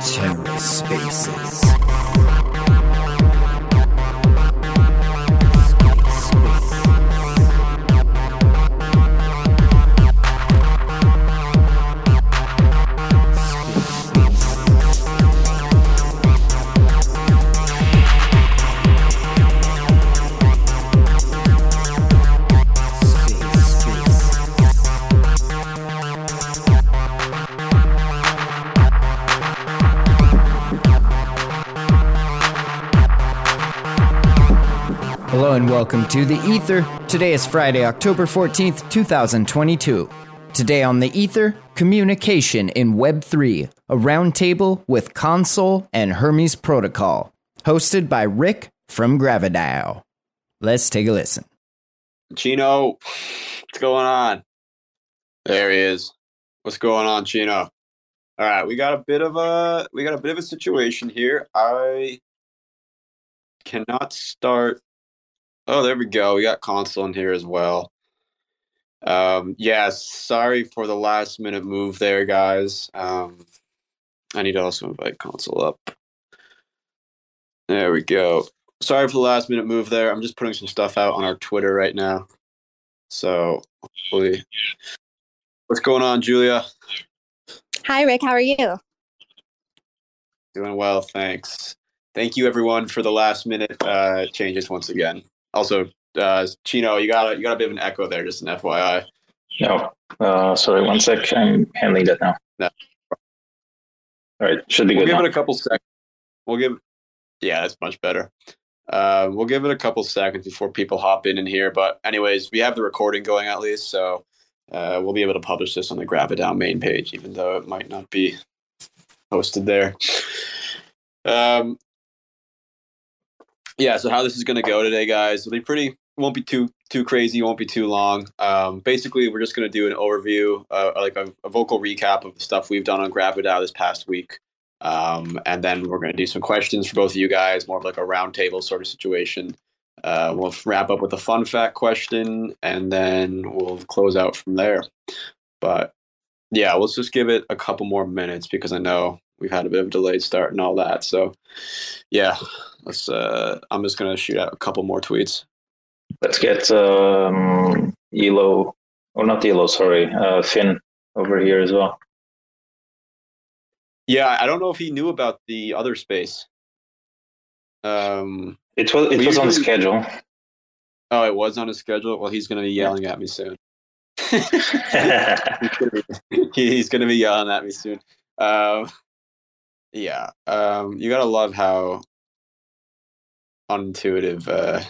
TerraSpaces. Hello welcome to The Ether. Today is Friday, October 14th, 2022. Today on The Ether, communication in Web3, a roundtable with Console and Hermes Protocol, hosted by Rick from GraviDAO. Let's take a listen. Chino, what's going on? There he is. What's going on, Chino? All right, we got a bit of a we got a bit of a situation here. I cannot start. Oh, there we go. We got console in here as well. Um, yeah, sorry for the last minute move there, guys. Um, I need to also invite console up. There we go. Sorry for the last minute move there. I'm just putting some stuff out on our Twitter right now. So hopefully, what's going on, Julia? Hi, Rick. How are you? Doing well, thanks. Thank you, everyone, for the last minute uh, changes once again. Also, uh, Chino, you got a, you got a bit of an echo there, just an FYI. No, uh, sorry, one sec. I'm handling that now. No. All right, should be We'll good give now. it a couple seconds. We'll give, yeah, that's much better. Uh, we'll give it a couple seconds before people hop in and here. But anyways, we have the recording going at least, so uh, we'll be able to publish this on the GraviDAO main page, even though it might not be posted there. Um, yeah. So how this is going to go today, guys? It'll be pretty. Won't be too too crazy. Won't be too long. Um, basically, we're just going to do an overview, uh, like a, a vocal recap of the stuff we've done on Grab this past week. Um, and then we're going to do some questions for both of you guys, more of like a roundtable sort of situation. Uh, we'll wrap up with a fun fact question, and then we'll close out from there. But yeah, let's just give it a couple more minutes because I know we've had a bit of a delayed start and all that. So yeah, let's. Uh, I'm just going to shoot out a couple more tweets. Let's get um, Elo, or not Elo, sorry, uh, Finn over here as well. Yeah, I don't know if he knew about the other space. Um, It was it was on usually- schedule. oh, it was on his schedule. Well, he's going to be yelling at me soon. he's going to be yelling at me soon. Um, yeah, um, you gotta love how unintuitive uh,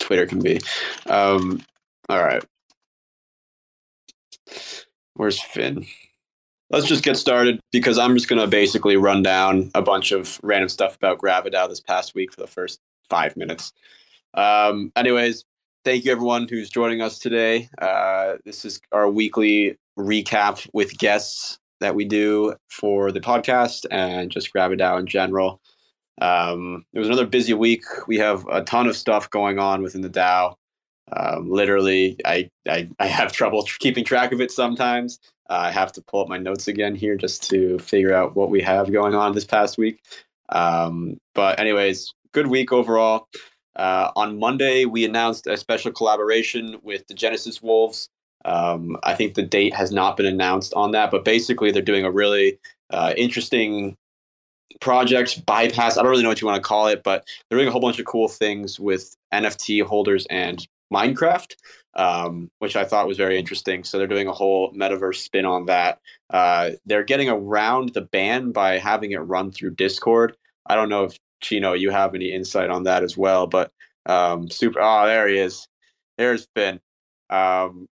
Twitter can be. Um, all right, where's Finn? Let's just get started because I'm just gonna basically run down a bunch of random stuff about GraviDAO this past week for the first five minutes. Um, anyways, thank you everyone who's joining us today. Uh, this is our weekly recap with guests that we do for the podcast and just GraviDAO in general. Um, it was another busy week. We have a ton of stuff going on within the DAO. Um, literally, I, I I have trouble tr- keeping track of it sometimes. Uh, I have to pull up my notes again here just to figure out what we have going on this past week. Um, but anyways, good week overall. Uh, on Monday, we announced a special collaboration with the Genesis Wolves. Um, I think the date has not been announced on that, but basically, they're doing a really uh, interesting project bypass. I don't really know what you want to call it, but they're doing a whole bunch of cool things with NFT holders and Minecraft, um, which I thought was very interesting. So they're doing a whole metaverse spin on that. Uh, they're getting around the ban by having it run through Discord. I don't know if Chino, you have any insight on that as well, but um, super. Oh, there he is. There's Finn. Um,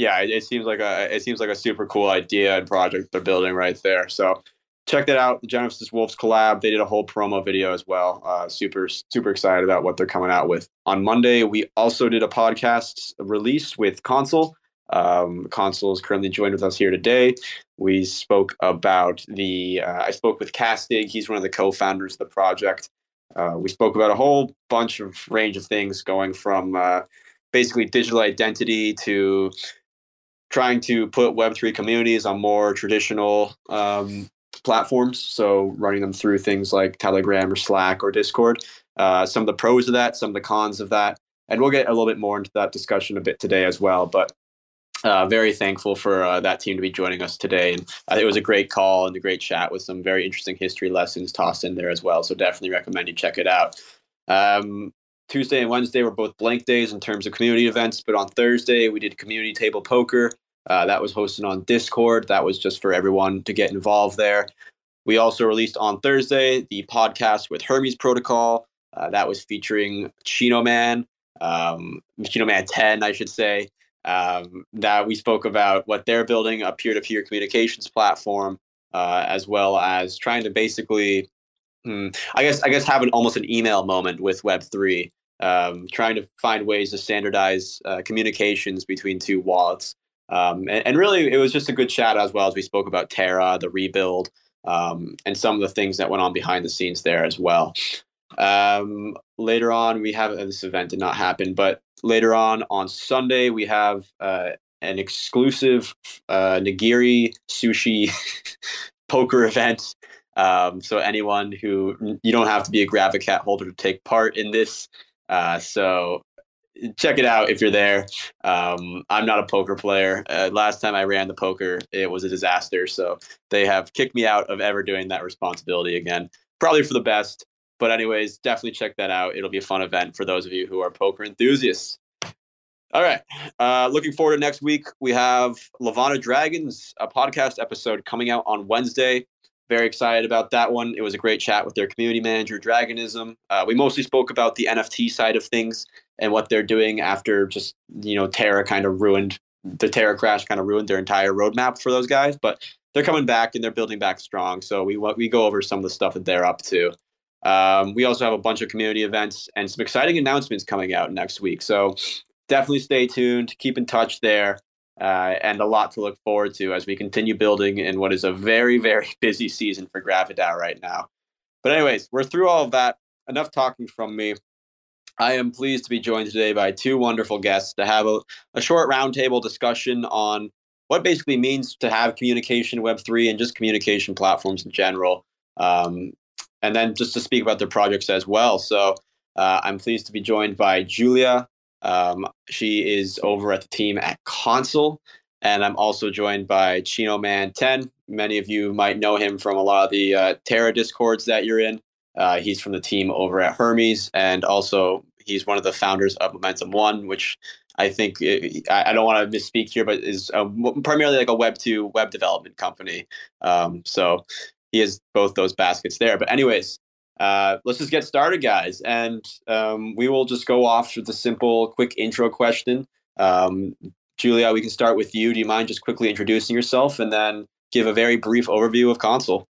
yeah, it, it seems like a it seems like a super cool idea and project they're building right there. So check that out. The Genesis Wolves collab. They did a whole promo video as well. Uh, super super excited about what they're coming out with. On Monday, we also did a podcast release with Console. Um, Console is currently joined with us here today. We spoke about the. Uh, I spoke with Castig. He's one of the co-founders of the project. Uh, we spoke about a whole bunch of range of things, going from uh, basically digital identity to trying to put Web3 communities on more traditional um, platforms. So running them through things like Telegram or Slack or Discord. Uh, some of the pros of that, some of the cons of that. And we'll get a little bit more into that discussion a bit today as well. But uh, very thankful for uh, that team to be joining us today. And uh, it was a great call and a great chat with some very interesting history lessons tossed in there as well. So definitely recommend you check it out. Um, Tuesday and Wednesday were both blank days in terms of community events, but on Thursday we did community table poker. Uh, that was hosted on Discord. That was just for everyone to get involved there. We also released on Thursday the podcast with Hermes Protocol. Uh, that was featuring Chinoman, um, Chinoman10, I should say. Um, that we spoke about what they're building a peer to peer communications platform, uh, as well as trying to basically, hmm, I guess, I guess, have an almost an email moment with Web3 um, trying to find ways to standardize uh, communications between two wallets. Um, and, and, really, it was just a good chat as well as we spoke about Terra, the rebuild, um, and some of the things that went on behind the scenes there as well. Um, later on, we have uh, this event did not happen, but later on on Sunday, we have uh, an exclusive uh, nigiri sushi poker event. Um, so anyone who you don't have to be a Gravicat holder to take part in this. Uh, so check it out if you're there. Um, I'm not a poker player. Uh, last time I ran the poker, it was a disaster. So they have kicked me out of ever doing that responsibility again. Probably for the best. But, anyways, definitely check that out. It'll be a fun event for those of you who are poker enthusiasts. All right. Uh, looking forward to next week. We have Levana Dragons, a podcast episode coming out on Wednesday. Very excited about that one. It was a great chat with their community manager, Dragonism. Uh, we mostly spoke about the NFT side of things and what they're doing after just, you know, Terra kind of ruined the Terra crash, kind of ruined their entire roadmap for those guys. But they're coming back and they're building back strong. So we we go over some of the stuff that they're up to. Um, we also have a bunch of community events and some exciting announcements coming out next week. So definitely stay tuned. Keep in touch there uh, and a lot to look forward to as we continue building in what is a very, very busy season for GraviDAO right now. But, anyways, we're through all of that. Enough talking from me. I am pleased to be joined today by two wonderful guests to have a, a short roundtable discussion on what basically means to have communication Web3 and just communication platforms in general. Um, and then just to speak about their projects as well. So uh, I'm pleased to be joined by Julia um, she is over at the team at Console. And I'm also joined by Chinoman10. Many of you might know him from a lot of the uh, Terra discords that you're in. Uh, he's from the team over at Hermes, and also he's one of the founders of Momentum One, which I think it, I, don't want to misspeak here, but is a, primarily like a Web two web development company. Um, so he has both those baskets there. But anyways, uh, let's just get started, guys. And um, we will just go off with a simple, quick intro question. Um, Julia, we can start with you. Do you mind just quickly introducing yourself and then give a very brief overview of console?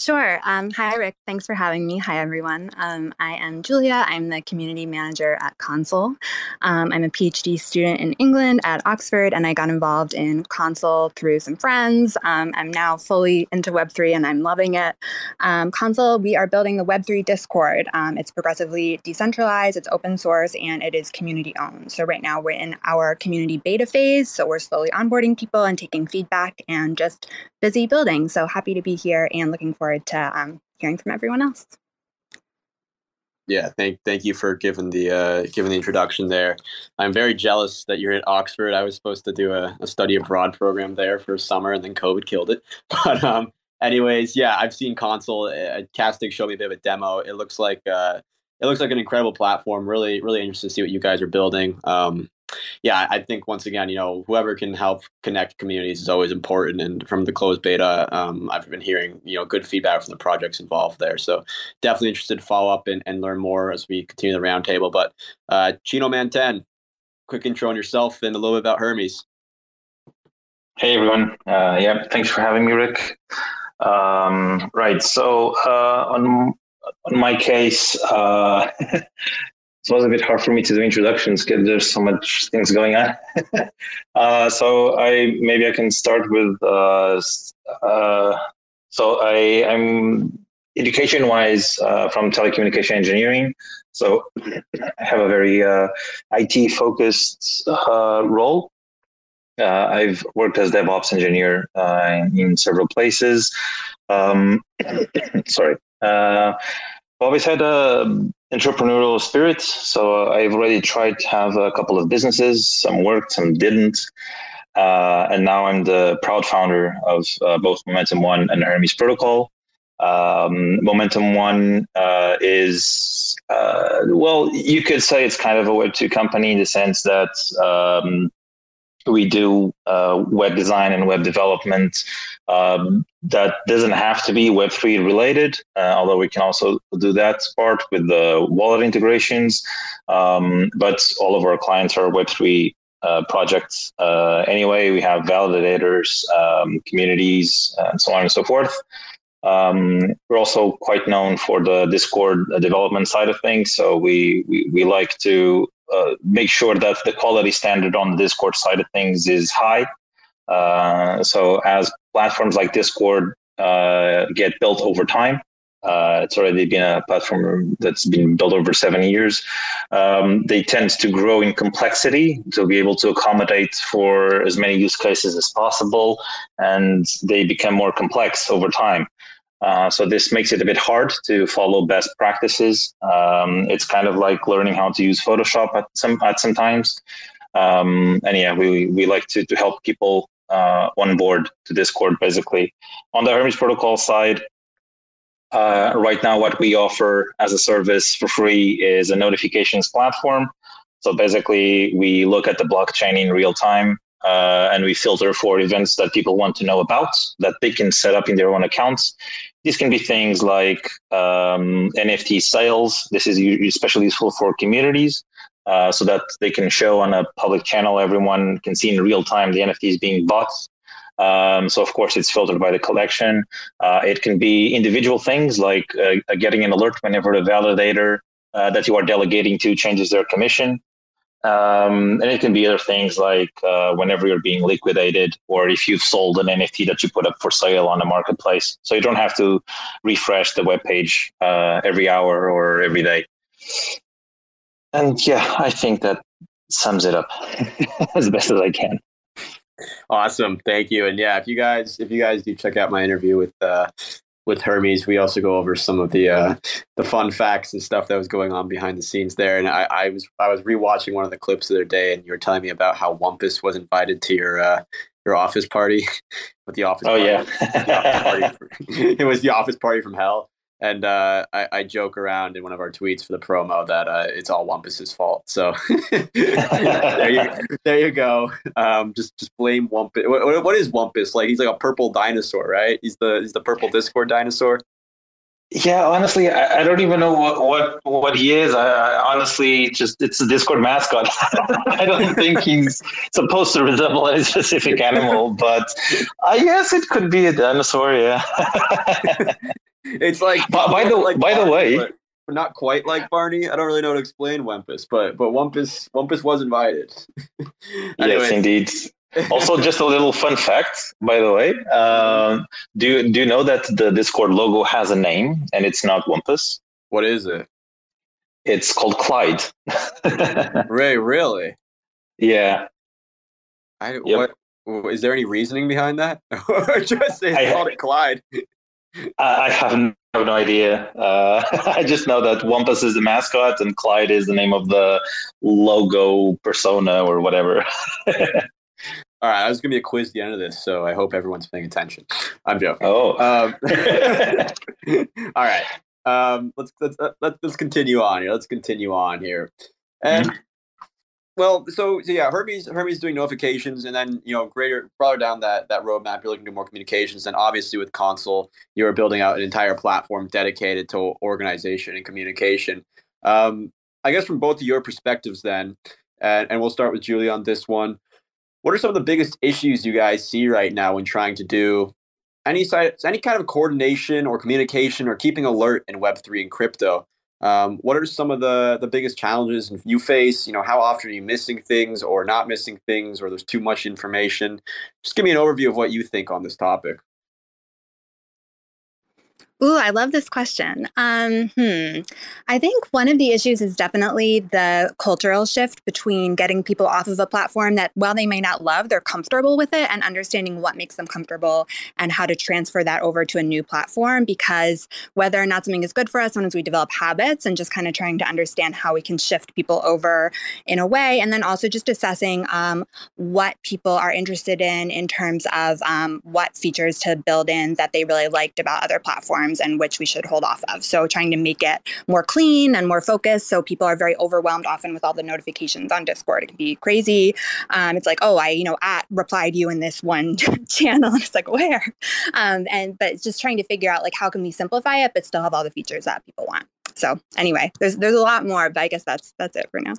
Sure. Um, hi, Rick. Thanks for having me. Hi, everyone. Um, I am Julia. I'm the community manager at Console. Um, I'm a PhD student in England at Oxford, and I got involved in Console through some friends. Um, I'm now fully into Web3 and I'm loving it. Um, Console, we are building the Web3 Discord. Um, it's progressively decentralized, it's open source, and it is community owned. So, right now, we're in our community beta phase. So, we're slowly onboarding people and taking feedback and just busy building. So, happy to be here and looking forward forward to um, hearing from everyone else. Yeah, thank thank you for giving the uh, giving the introduction there. I'm very jealous that you're at Oxford. I was supposed to do a, a study abroad program there for summer, and then COVID killed it. But um, anyways, yeah, I've seen console. Uh, Casting showed me a bit of a demo. It looks like uh, it looks like an incredible platform. Really, really interested to see what you guys are building. Um, yeah, I think once again, you know, whoever can help connect communities is always important. And from the closed beta, um, I've been hearing, you know, good feedback from the projects involved there. So definitely interested to follow up and, and learn more as we continue the roundtable. But uh, Chinoman10, quick intro on yourself and a little bit about Hermes. Hey, everyone. Uh, yeah, thanks for having me, Rick. Um, right. So uh, on on my case, uh, it was a bit hard for me to do introductions because there's so much things going on. uh, so I maybe I can start with uh, uh, so I I'm education wise uh, from telecommunication engineering. So I have a very uh, IT focused uh, role. I've worked as DevOps engineer in several places. Um, sorry. Always had a entrepreneurial spirit. So I've already tried to have a couple of businesses. Some worked, some didn't. Uh, and now I'm the proud founder of uh, both Momentum One and Hermes Protocol. Um, Momentum One uh, is, uh, well, you could say it's kind of a Web2 company in the sense that um, we do uh, web design and web development um, that doesn't have to be Web3 related, uh, although we can also do that part with the wallet integrations. Um, but all of our clients are Web3 uh, projects uh, anyway. We have validators, um, communities, and so on and so forth. Um, we're also quite known for the Discord development side of things. So we, we, we like to uh, make sure that the quality standard on the Discord side of things is high. Uh, so as platforms like Discord uh, get built over time, uh, it's already been a platform that's been built over seven years. Um, they tend to grow in complexity to be able to accommodate for as many use cases as possible, and they become more complex over time. Uh, so this makes it a bit hard to follow best practices. Um, it's kind of like learning how to use Photoshop at some at some times. Um, and yeah, we we like to to help people uh, on board to Discord basically. On the Hermes protocol side, uh, right now what we offer as a service for free is a notifications platform. So basically, we look at the blockchain in real time uh, and we filter for events that people want to know about that they can set up in their own accounts. These can be things like um, NFT sales. This is especially useful for communities uh, so that they can show on a public channel. Everyone can see in real time the NFTs being bought. Um, so of course it's filtered by the collection. Uh, it can be individual things like uh, getting an alert whenever the validator uh, that you are delegating to changes their commission. Um, and it can be other things like uh, whenever you're being liquidated or if you've sold an NFT that you put up for sale on the marketplace. So you don't have to refresh the web page uh, every hour or every day. And yeah, I think that sums it up as best as I can. Awesome, thank you. And yeah, if you guys if you guys do check out my interview with uh, with Hermes, we also go over some of the uh, the fun facts and stuff that was going on behind the scenes there. And I, I was I was rewatching one of the clips the other day, and you were telling me about how Wumpus was invited to your uh, your office party with the office. Oh party. yeah, it was the office party from hell. And uh, I, I, joke around in one of our tweets for the promo that uh, it's all Wumpus's fault. So there, you, there you go. Um, just just blame Wumpus. What, what is Wumpus? Like he's like a purple dinosaur, right? He's the he's the purple Discord dinosaur. Yeah, honestly, I, I don't even know what what, what he is. I, I honestly just it's a Discord mascot. I don't think he's supposed to resemble any specific animal, but I guess it could be a dinosaur. Yeah. it's like by, by the like by Barney, the way, but not quite like Barney. I don't really know how to explain Wumpus, but but Wumpus Wumpus was invited. yes, indeed. also, just a little fun fact, by the way. Um, do you, do you know that the Discord logo has a name and it's not Wumpus? What is it? It's called Clyde. Ray, really? Yeah. I yep. what is there any reasoning behind that? or just they I, called it Clyde? I have no idea. Uh, I just know that Wumpus is the mascot and Clyde is the name of the logo persona or whatever. All right, I was gonna be a quiz at the end of this, so I hope everyone's paying attention. I'm joking. Oh, um, all right. Um, let's let's let's let's continue on here. Let's continue on here. And mm-hmm. Well, so, so yeah, Hermes Hermes doing notifications, and then you know, greater farther down that that roadmap, you're looking to do more communications. And obviously, with console, you're building out an entire platform dedicated to organization and communication. Um, I guess from both of your perspectives, then, and, and we'll start with Julie on this one. What are some of the biggest issues you guys see right now when trying to do any side, any kind of coordination or communication or keeping alert in Web three and crypto? Um, what are some of the the biggest challenges you face? You know, how often are you missing things or not missing things, or there's too much information? Just give me an overview of what you think on this topic. Ooh, I love this question. Um, hmm. I think one of the issues is definitely the cultural shift between getting people off of a platform that, while they may not love, they're comfortable with it and understanding what makes them comfortable and how to transfer that over to a new platform. Because whether or not something is good for us, sometimes we develop habits and just kind of trying to understand how we can shift people over in a way. And then also just assessing um, what people are interested in in terms of um, what features to build in that they really liked about other platforms platforms and which we should hold off of. So trying to make it more clean and more focused. So people are very overwhelmed often with all the notifications on Discord. It can be crazy. Um, it's like, oh, I, you know, at replied you in this one channel. And it's like, where? Um, and but just trying to figure out like how can we simplify it, but still have all the features that people want. So anyway, there's there's a lot more, but I guess that's that's it for now.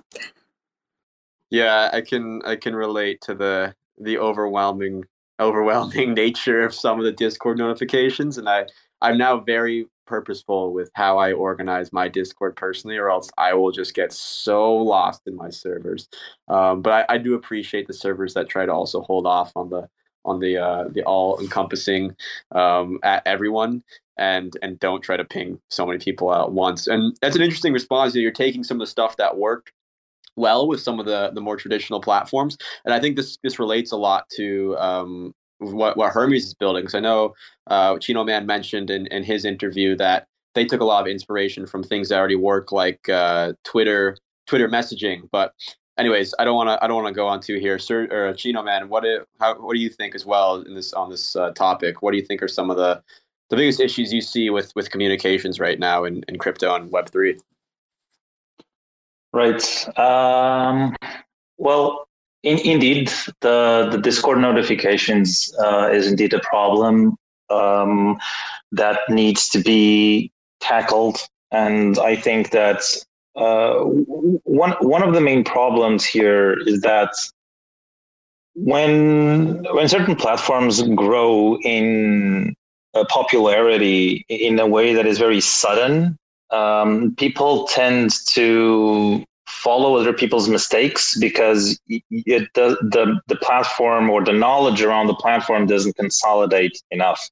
Yeah, I can I can relate to the the overwhelming overwhelming nature of some of the Discord notifications, and I I'm now very purposeful with how I organize my Discord personally, or else I will just get so lost in my servers. Um, but I, I, do appreciate the servers that try to also hold off on the on the uh, the all encompassing um, at everyone and and don't try to ping so many people at once. And that's an interesting response. You're taking some of the stuff that worked well with some of the the more traditional platforms, and I think this this relates a lot to um, what what Hermes is building. Because I know uh, Chinoman mentioned in, in his interview that they took a lot of inspiration from things that already work, like uh, Twitter Twitter messaging. But anyways, I don't want to I don't want to go on to here, Sir or Chinoman. What do, how what do you think as well in this on this uh, topic? What do you think are some of the the biggest issues you see with with communications right now in, in crypto and Web three? Right. Um, well, in, indeed, the, the Discord notifications uh, is indeed a problem um, that needs to be tackled. And I think that uh, one one of the main problems here is that when when certain platforms grow in uh, popularity in a way that is very sudden, um, people tend to follow other people's mistakes because it, the, the, the platform or the knowledge around the platform doesn't consolidate enough.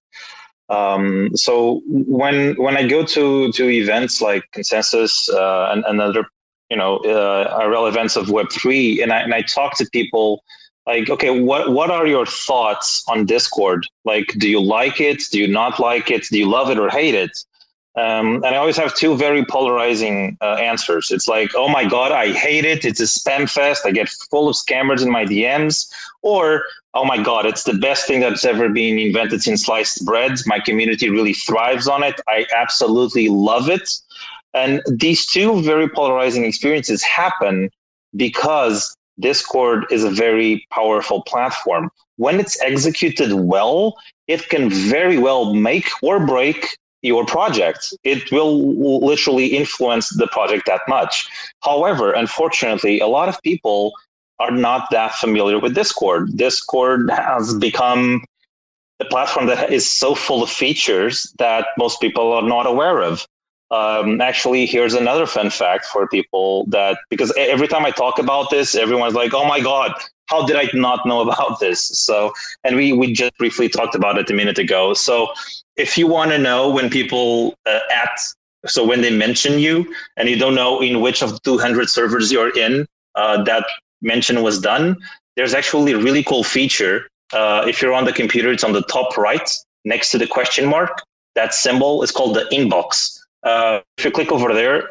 Um, so when when I go to to events like Consensus uh, and, and other you know uh, events of Web three, and I and I talk to people like, okay, what what are your thoughts on Discord? Like, do you like it? Do you not like it? Do you love it or hate it? Um, and I always have two very polarizing uh, answers. It's like, oh my God, I hate it. It's a spam fest. I get full of scammers in my DMs. Or, oh my God, it's the best thing that's ever been invented since sliced bread. My community really thrives on it. I absolutely love it. And these two very polarizing experiences happen because Discord is a very powerful platform. When it's executed well, it can very well make or break your project. It will literally influence the project that much. However, unfortunately, a lot of people are not that familiar with Discord. Discord has become a platform that is so full of features that most people are not aware of. Um, actually, here's another fun fact for people that because every time I talk about this, everyone's like, "Oh my god, how did I not know about this?" So, and we we just briefly talked about it a minute ago. So, if you want to know when people uh, at so when they mention you and you don't know in which of 200 servers you're in uh, that mention was done there's actually a really cool feature uh, if you're on the computer it's on the top right next to the question mark that symbol is called the inbox uh, if you click over there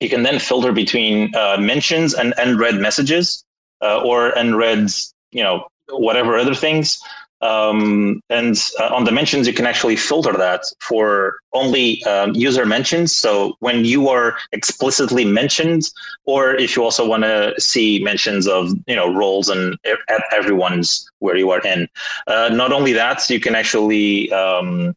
you can then filter between uh, mentions and unread messages uh, or unread you know whatever other things um, and uh, on the mentions, you can actually filter that for only um, user mentions. So when you are explicitly mentioned, or if you also want to see mentions of you know roles and at everyone's where you are in. Uh, not only that, you can actually um,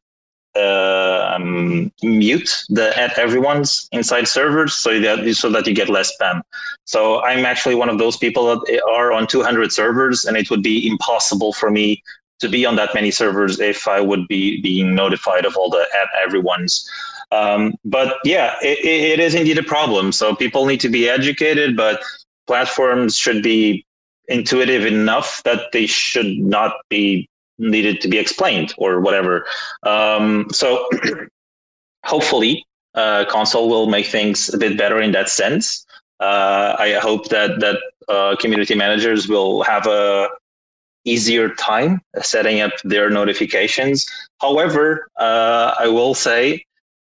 uh, um, mute the at everyone's inside servers so that so that you get less spam. So I'm actually one of those people that are on 200 servers, and it would be impossible for me to be on that many servers if I would be being notified of all the at everyone's. Um, but yeah, it, it is indeed a problem. So people need to be educated, but platforms should be intuitive enough that they should not be needed to be explained or whatever. Um, so hopefully, uh, Console will make things a bit better in that sense. Uh, I hope that that uh, community managers will have a easier time setting up their notifications. However, uh, I will say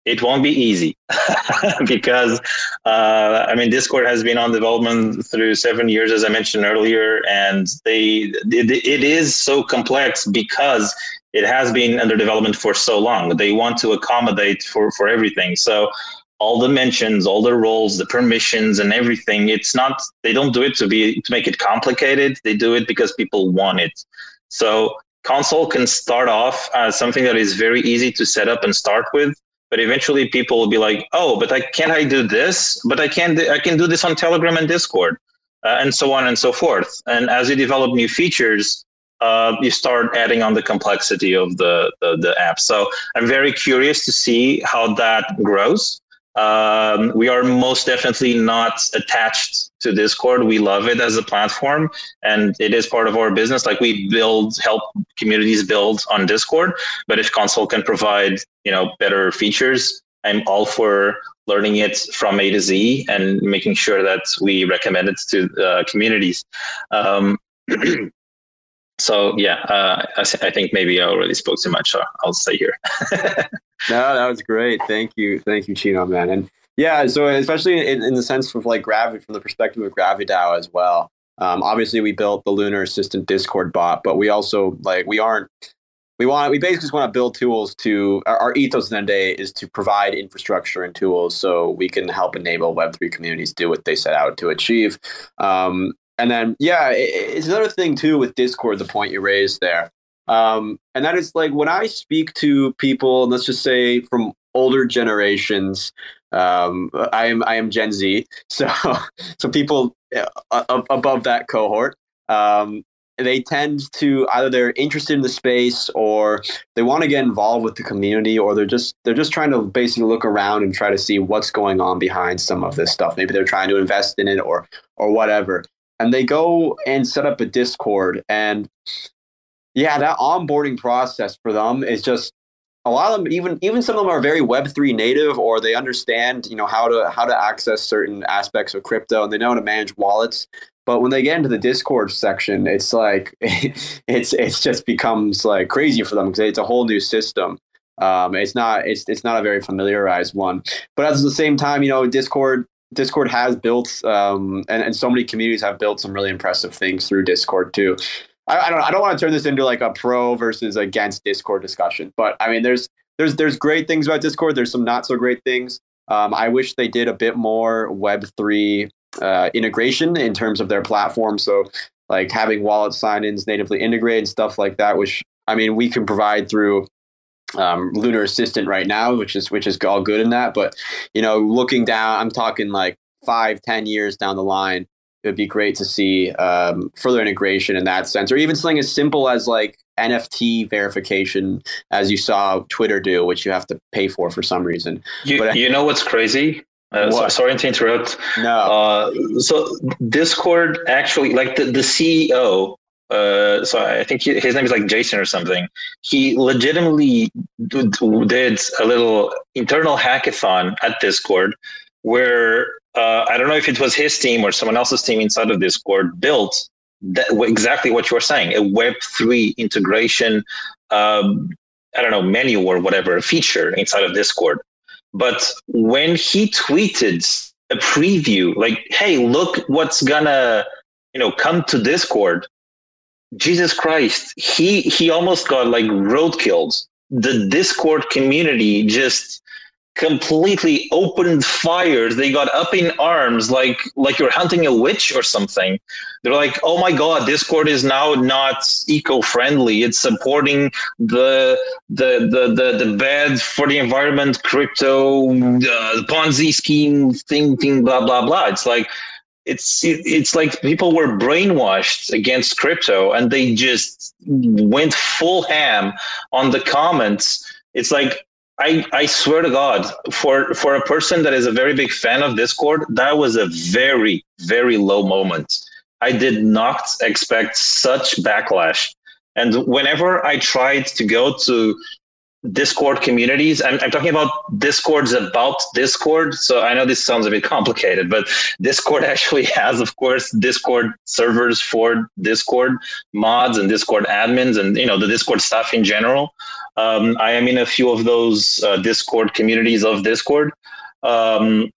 it won't be easy because uh, I mean Discord has been on development through seven years, as I mentioned earlier, and they it, it is so complex because it has been under development for so long. They want to accommodate for for everything. So all the mentions, all the roles, the permissions, and everything. It's not they don't do it to be to make it complicated. They do it because people want it. So console can start off as something that is very easy to set up and start with but eventually people will be like oh but i can't i do this? But i can do, i can do this on telegram and discord uh, and so on and so forth. And as you develop new features uh, you start adding on the complexity of the, the, the app. So i'm very curious to see how that grows um, we are most definitely not attached to Discord. We love it as a platform, and it is part of our business. Like we build, help communities build on Discord. But if console can provide, you know, better features, I'm all for learning it from A to Z and making sure that we recommend it to uh, communities. Um, so yeah, uh, I, I, think maybe I already spoke too much. So I'll stay here. no, that was great. Thank you, thank you, Chino, man. And yeah, so especially in, in the sense of like Gravid, from the perspective of GraviDAO as well. Um, obviously, we built the Lunar Assistant Discord bot, but we also like we aren't. We want we basically just want to build tools to our, our ethos in the day is to provide infrastructure and tools so we can help enable Web three communities do what they set out to achieve. Um, and then, yeah, it, it's another thing too with Discord, the point you raised there. Um, and that is like when I speak to people, let's just say from older generations, um, I am I am Gen Z, so so people uh, above that cohort, um, they tend to either they're interested in the space or they want to get involved with the community, or they're just they're just trying to basically look around and try to see what's going on behind some of this stuff. Maybe they're trying to invest in it or or whatever and they go and set up a Discord. And yeah, that onboarding process for them is just a lot of them even even some of them are very web3 native or they understand you know how to how to access certain aspects of crypto and they know how to manage wallets. But when they get into the discord section it's like it's it's just becomes like crazy for them because it's a whole new system. Um, it's not it's it's not a very familiarized one. But at the same time you know discord Discord has built, um, and, and so many communities have built some really impressive things through Discord too. I, I don't I don't want to turn this into like a pro versus against Discord discussion, but I mean there's there's there's great things about Discord. There's some not so great things. Um, I wish they did a bit more Web three uh, integration in terms of their platform. So like having wallet sign-ins natively integrated stuff like that, which I mean we can provide through um, Lunar Assistant right now, which is which is all good in that. But you know, looking down, I'm talking like five, ten years down the line, it would be great to see um, further integration in that sense, or even something as simple as like NFT verification, as you saw Twitter do, which you have to pay for for some reason. You, but, you know what's crazy? Uh, so, sorry to interrupt. No. Uh, so Discord actually, like the, the CEO uh, so I think his name is like Jason or something. He legitimately did a little internal hackathon at Discord where uh, I don't know if it was his team or someone else's team inside of Discord built that, exactly what you were saying a Web3 integration, um, I don't know, menu or whatever feature inside of Discord. But when he tweeted a preview, like, hey, look what's gonna you know come to Discord Jesus Christ, he he almost got like road roadkilled. The Discord community just completely opened fires. They got up in arms like like you're hunting a witch or something. They're like, "Oh my god, Discord is now not eco-friendly. It's supporting the the the the, the bad for the environment crypto uh, Ponzi scheme thing thing blah blah blah." It's like it's it's like people were brainwashed against crypto and they just went full ham on the comments it's like I, I swear to God, for, for a person that is a very big fan of Discord, that was a very, very low moment. I did not expect such backlash. And whenever I tried to go to Discord communities. I'm, I'm, talking about Discords about Discord. So I know this sounds a bit complicated, but Discord actually has, of course, Discord servers for Discord mods and Discord admins and, you know, the Discord stuff in general. Um, I am in a few of those uh, Discord communities of Discord. Um,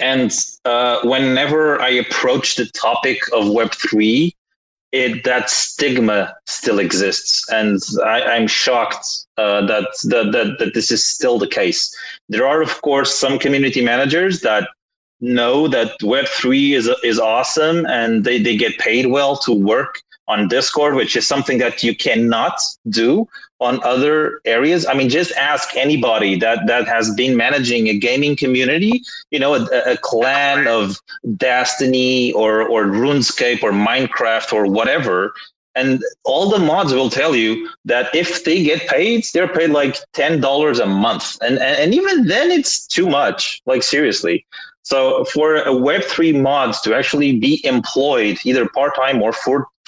and uh, whenever I approach the topic of Web3, it that stigma still exists, and I, am shocked uh, that, that that that this is still the case. There are, of course, some community managers that know that Web three is is awesome, and they, they get paid well to work on Discord, which is something that you cannot do on other areas. I mean, just ask anybody that that has been managing a gaming community, you know, a, a clan of Destiny or or RuneScape or Minecraft or whatever. And all the mods will tell you that if they get paid, they're paid like ten dollars a month, and, and and even then, it's too much. Like seriously. So for a Web3 mods to actually be employed either part time or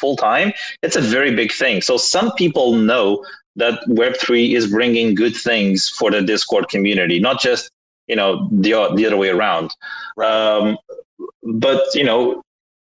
full time, it's a very big thing. So some people know that Web3 is bringing good things for the Discord community, not just you know the the other way around. Um, but you know,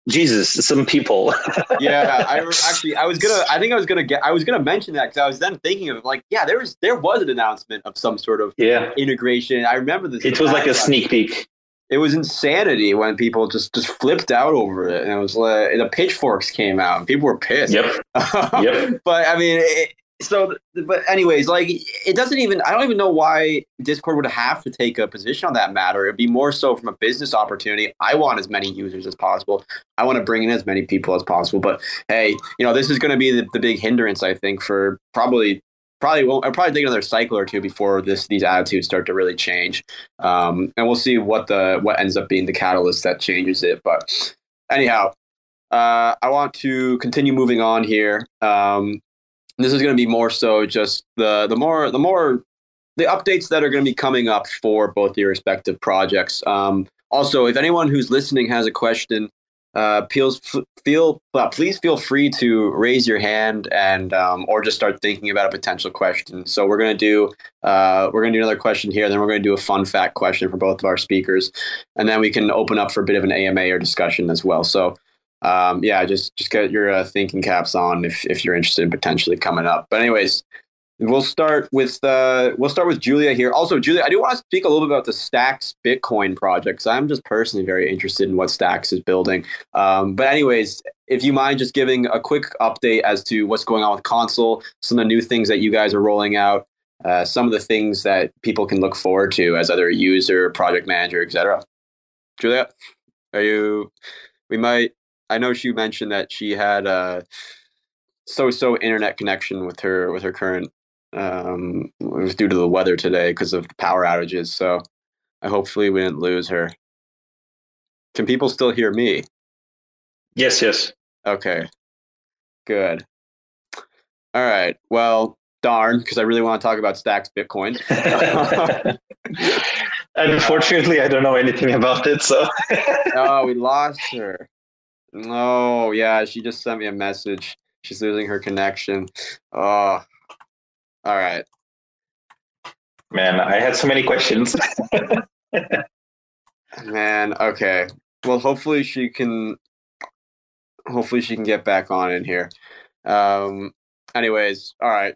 Jesus, some people. yeah, I actually I was gonna I think I was gonna get I was gonna mention that because I was then thinking of like yeah there was there was an announcement of some sort of yeah integration. I remember this. It was like a sneak peek it was insanity when people just just flipped out over it, and it was like the pitchforks came out, and people were pissed. Yep. yep. But I mean, it, so but anyways, like it doesn't even. I don't even know why Discord would have to take a position on that matter. It'd be more so from a business opportunity. I want as many users as possible. I want to bring in as many people as possible. But hey, you know, this is going to be the, the big hindrance, I think, for probably probably won't. I'll probably take another cycle or two before this these attitudes start to really change. Um, and we'll see what the what ends up being the catalyst that changes it. But anyhow, uh, I want to continue moving on here. Um, this is going to be more so just the the more the more the updates that are going to be coming up for both your respective projects. Um, also, if anyone who's listening has a question, uh, feels, feel please feel free to raise your hand and um, or just start thinking about a potential question. So we're gonna do uh, we're gonna do another question here, then we're gonna do a fun fact question for both of our speakers, and then we can open up for a bit of an AMA or discussion as well. So um, yeah, just just get your uh, thinking caps on if if you're interested in potentially coming up. But anyways, We'll start with uh, we'll start with Julia here. Also, Julia, I do want to speak a little bit about the Stacks Bitcoin project because I'm just personally very interested in what Stacks is building. Um, but anyways, if you mind just giving a quick update as to what's going on with Console, some of the new things that you guys are rolling out, uh, some of the things that people can look forward to as either a user, project manager, etc. Julia, are you? We might. I know she mentioned that she had a so-so internet connection with her with her current um, it was due to the weather today because of the power outages. So I hopefully we didn't lose her. Can people still hear me? Yes, yes. Okay. Good. All right. Well, darn, because I really want to talk about Stacks Bitcoin. Unfortunately, I don't know anything about it. So. oh, we lost her. Oh, yeah. She just sent me a message. She's losing her connection. Oh, all right. Man, I had so many questions. Man, okay. Well, hopefully she can. Hopefully she can get back on in here. Um. Anyways, all right.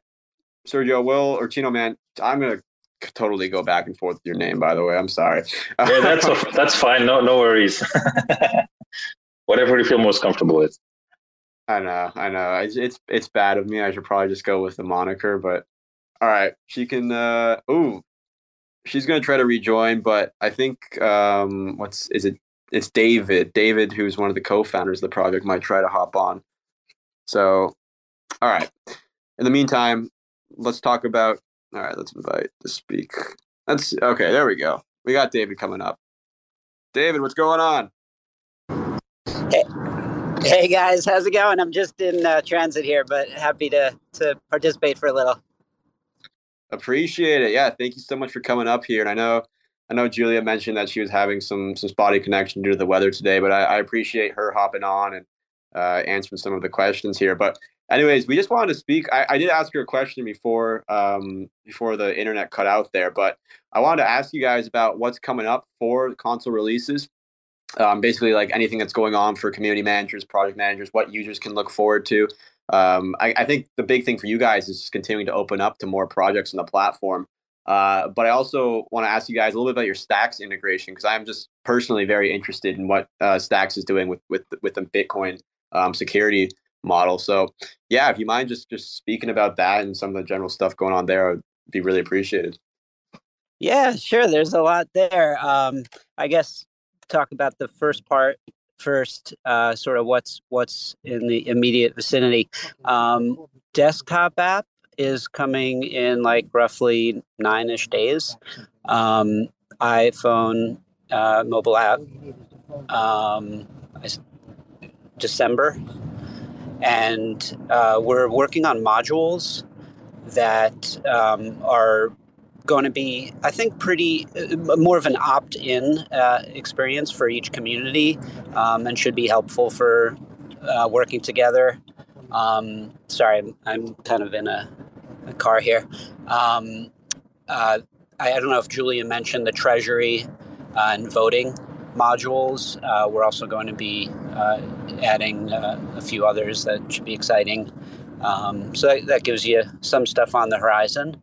Sergio, Will, or Tino, man, I'm gonna totally go back and forth with your name. By the way, I'm sorry. yeah, that's that's fine. No, no worries. Whatever you feel most comfortable with. I know, I know. It's, it's it's bad of me. I should probably just go with the moniker, but all right, she can. Uh, ooh, she's gonna try to rejoin, but I think um, what's is it? It's David. David, who's one of the co-founders of the project, might try to hop on. So, all right. In the meantime, let's talk about. All right, let's invite to speak. That's okay. There we go. We got David coming up. David, what's going on? Hey, hey guys, how's it going? I'm just in uh, transit here, but happy to to participate for a little. Appreciate it. Yeah, thank you so much for coming up here. And I know, I know Julia mentioned that she was having some some spotty connection due to the weather today, but I, I appreciate her hopping on and uh, answering some of the questions here. But anyways, we just wanted to speak. I, I did ask her a question before um, before the internet cut out there, but I wanted to ask you guys about what's coming up for console releases. Um, basically, like anything that's going on for community managers, project managers, what users can look forward to. Um, I, I, think the big thing for you guys is just continuing to open up to more projects on the platform. Uh, but I also want to ask you guys a little bit about your Stacks integration because I'm just personally very interested in what uh, Stacks is doing with with with the Bitcoin um, security model. So yeah, if you mind just just speaking about that and some of the general stuff going on there, would be really appreciated. Yeah, sure. There's a lot there. Um, I guess talk about the first part first. Uh, sort of what's what's in the immediate vicinity. Um, desktop app is coming in like roughly nine ish days. Um, iPhone uh, mobile app, um, December and uh, we're working on modules that um, are going to be, I think, pretty uh, more of an opt-in uh, experience for each community, um, and should be helpful for uh, working together. Um, sorry, I'm, I'm, kind of in a, a car here. Um, uh, I, I, don't know if Julia mentioned the Treasury uh, and voting modules. We're also going to be adding a few others that should be exciting. Um, so that, gives you some stuff on the horizon.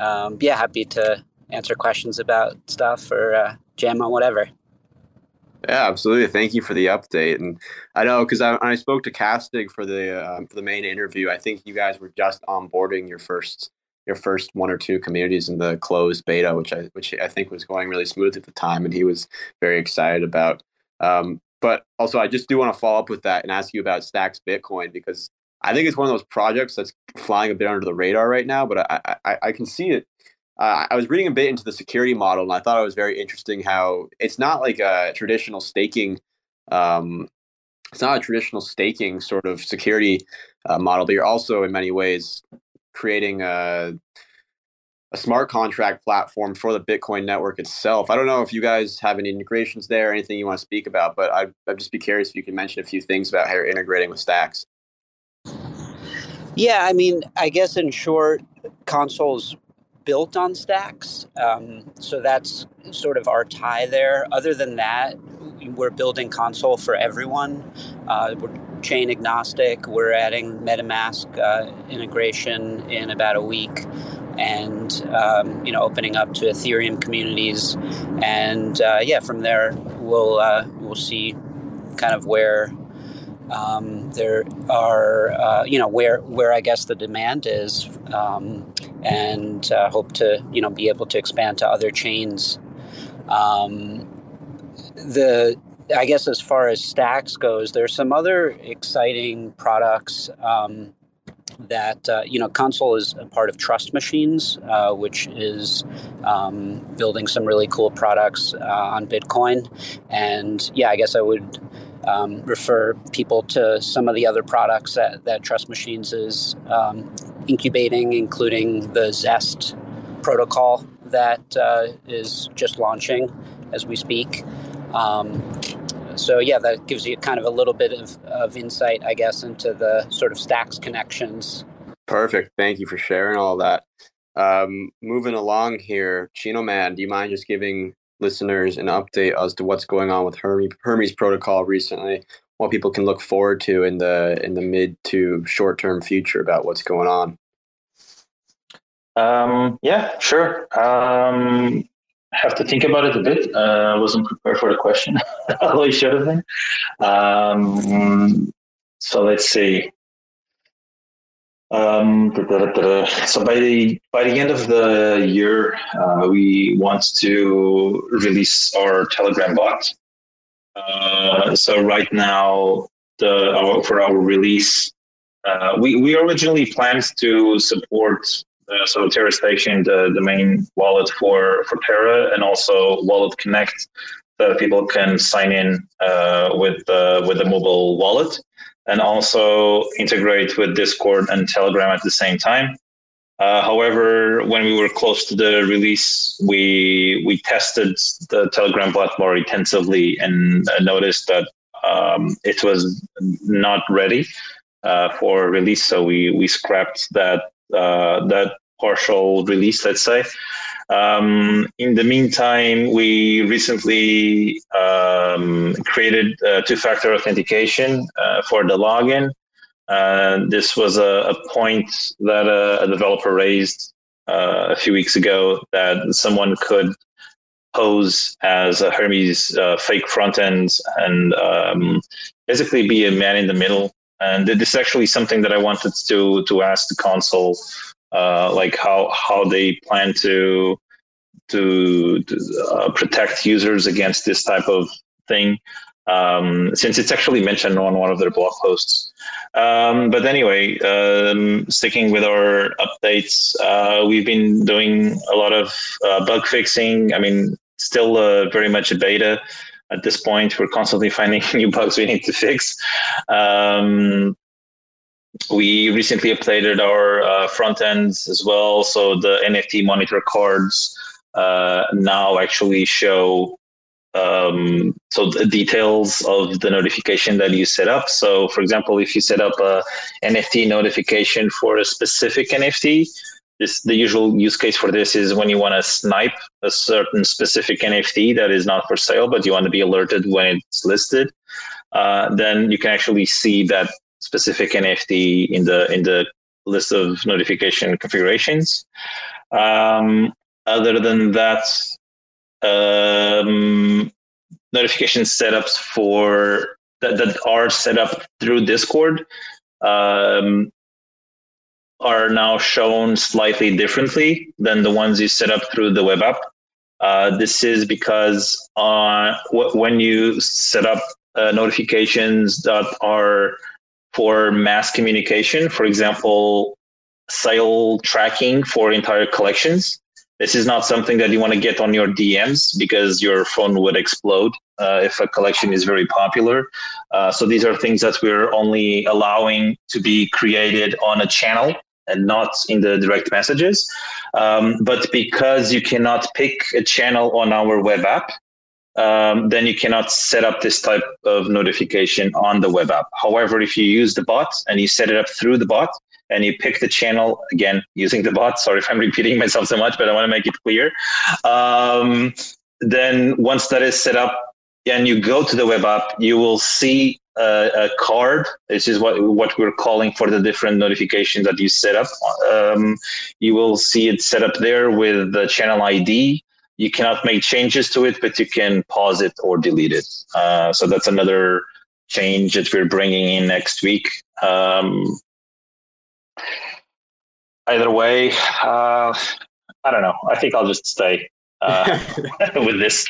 Um, yeah, happy to answer questions about stuff or uh, jam on whatever. Yeah, absolutely. Thank you for the update. And I know because I, I spoke to Castig for the um, for the main interview. I think you guys were just onboarding your first your first one or two communities in the closed beta, which I which I think was going really smooth at the time, and he was very excited about. Um, but also, I just do want to follow up with that and ask you about Stacks Bitcoin because I think it's one of those projects that's flying a bit under the radar right now. But I I, I can see it. Uh, I was reading a bit into the security model, and I thought it was very interesting how it's not like a traditional staking. Um, it's not a traditional staking sort of security uh, model, but you're also in many ways creating a a smart contract platform for the Bitcoin network itself. I don't know if you guys have any integrations there, anything you want to speak about, but I'd, I'd just be curious if you can mention a few things about how you're integrating with Stacks. Yeah, I mean, I guess in short, consoles built on Stacks, um, so that's sort of our tie there. Other than that, we're building console for everyone. Uh, we're chain agnostic. We're adding MetaMask uh, integration in about a week, and um, you know, opening up to Ethereum communities. And uh, yeah, from there we'll uh, we'll see kind of where um, there are uh, you know where where I guess the demand is, um, and uh, hope to you know be able to expand to other chains. Um, the I guess as far as stacks goes, there's some other exciting products um, that uh, you know. Console is a part of Trust Machines, uh, which is um, building some really cool products uh, on Bitcoin. And yeah, I guess I would um, refer people to some of the other products that, that Trust Machines is um, incubating, including the Zest protocol that uh, is just launching as we speak. Um, so yeah, that gives you kind of a little bit of, of insight, I guess, into the sort of stacks connections. Perfect. Thank you for sharing all that. Um, moving along here, Chinoman, do you mind just giving listeners an update as to what's going on with Hermes, Hermes protocol recently? What people can look forward to in the in the mid to short term future about what's going on. Um, yeah, sure. Um, have to think about it a bit. Uh, I wasn't prepared for the question, although should have been. Um, so let's see. Um, so by the by the end of the year, uh, we want to release our Telegram bot. Uh, so right now, the our, for our release, uh, we we originally planned to support so Terra Station, the, the main wallet for, for Terra, and also Wallet Connect, that people can sign in uh, with uh, with the mobile wallet, and also integrate with Discord and Telegram at the same time. Uh, however, when we were close to the release, we we tested the Telegram bot more intensively and noticed that um, it was not ready uh, for release. So we we scrapped that uh, that partial release, let's say. Um, in the meantime, we recently um, created uh, two-factor authentication uh, for the login. Uh, this was a, a point that a, a developer raised uh, a few weeks ago that someone could pose as a Hermes uh, fake front end and um, basically be a man in the middle. And this is actually something that I wanted to to ask the Console, uh, like how how they plan to to, to uh, protect users against this type of thing. Um, since it's actually mentioned on one of their blog posts. Um, but anyway, um, sticking with our updates, uh, we've been doing a lot of uh, bug fixing. I mean, still uh, very much a beta at this point. We're constantly finding new bugs we need to fix. Um, we recently updated our uh, front ends as well. So the NFT monitor cards uh, now actually show um, so the details of the notification that you set up. So, for example, if you set up a NFT notification for a specific NFT, this the usual use case for this is when you want to snipe a certain specific NFT that is not for sale, but you want to be alerted when it's listed. Uh, then you can actually see that specific NFT in the in the list of notification configurations. Um, other than that, um, notification setups for that, that are set up through Discord um, are now shown slightly differently than the ones you set up through the web app. Uh, this is because uh, when you set up uh, notifications that are for mass communication, for example, sale tracking for entire collections, this is not something that you want to get on your DMs because your phone would explode uh, if a collection is very popular. Uh, so these are things that we're only allowing to be created on a channel and not in the direct messages. Um, but because you cannot pick a channel on our web app, um, then you cannot set up this type of notification on the web app. However, if you use the bot and you set it up through the bot, and you pick the channel again using the bot. Sorry if I'm repeating myself so much, but I want to make it clear. Um, then once that is set up and you go to the web app, you will see a, a, card. This is what what we're calling for the different notifications that you set up. Um, you will see it set up there with the channel ID. You cannot make changes to it, but you can pause it or delete it. Uh, so that's another change that we're bringing in next week. Um, either way, uh, I don't know. I think I'll just stay uh, with this.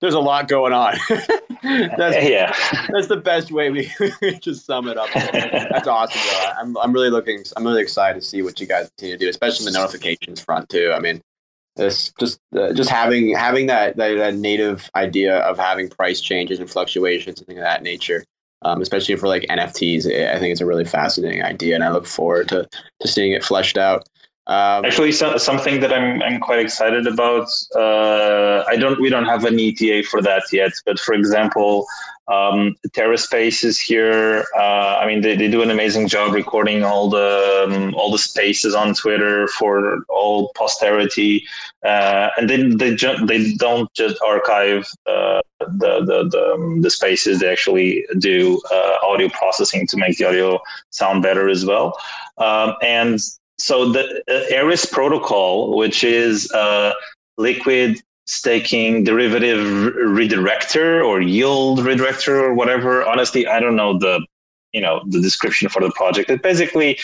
There's a lot going on. that's, yeah, that's the best way we just sum it up. That's awesome. Though. I'm I'm really looking. I'm really excited to see what you guys continue to do, especially the notifications front too. I mean, this just uh, just having having that, that, that native idea of having price changes and fluctuations and things of that nature um, especially for like NFTs. I think it's a really fascinating idea, and I look forward to to seeing it fleshed out. Um, Actually, so, something that I'm I'm quite excited about. Uh, I don't we don't have an ETA for that yet, but for example, um, TerraSpace is here. Uh, I mean, they, they do an amazing job recording all the um, all the spaces on Twitter for all posterity, uh, and they they ju- they don't just archive uh, the the the, um, the, spaces. They actually do uh, audio processing to make the audio sound better as well, um, and so the uh, Eris protocol, which is a liquid staking derivative redirector or yield redirector or whatever. Honestly, I don't know the you know the description for the project. But basically,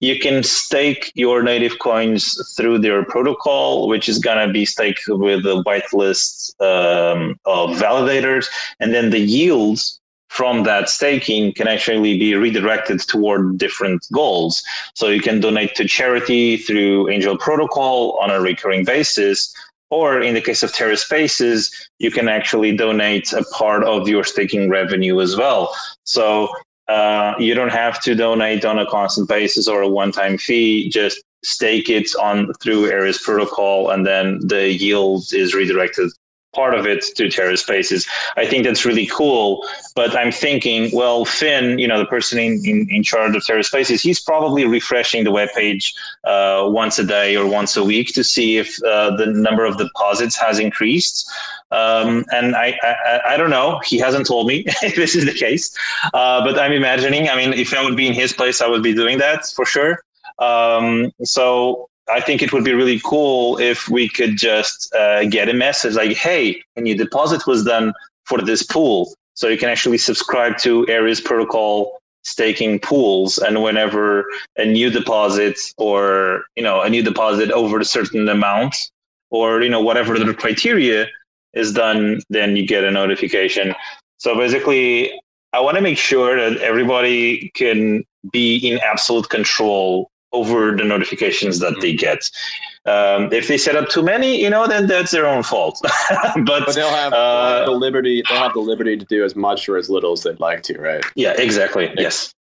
you can stake your native coins through their protocol, which is gonna be staked with a whitelist um, of validators, and then the yields from that staking can actually be redirected toward different goals. So you can donate to charity through Angel Protocol on a recurring basis. Or in the case of TerraSpaces, you can actually donate a part of your staking revenue as well. So uh, you don't have to donate on a constant basis or a one-time fee. Just stake it on through Eris protocol, and then the yield is redirected part of it to TerraSpaces. I think that's really cool. But I'm thinking, well, Finn, you know, the person in, in, in charge of TerraSpaces, he's probably refreshing the web page uh, once a day or once a week to see if uh, the number of deposits has increased. Um, and I, I, I, don't know. He hasn't told me if this is the case. Uh, but I'm imagining. I mean, if I would be in his place, I would be doing that for sure. Um, so I think it would be really cool if we could just uh, get a message like, "Hey, a new deposit was done for this pool," so you can actually subscribe to Eris Protocol staking pools, and whenever a new deposit or you know a new deposit over a certain amount or you know whatever the criteria is done, then you get a notification. So basically, I want to make sure that everybody can be in absolute control over the notifications that they get. Um, if they set up too many, you know, then that's their own fault. but, but, they'll have, uh, the liberty. They'll have the liberty to do as much or as little as they'd like to, right? Yeah, exactly. Yes.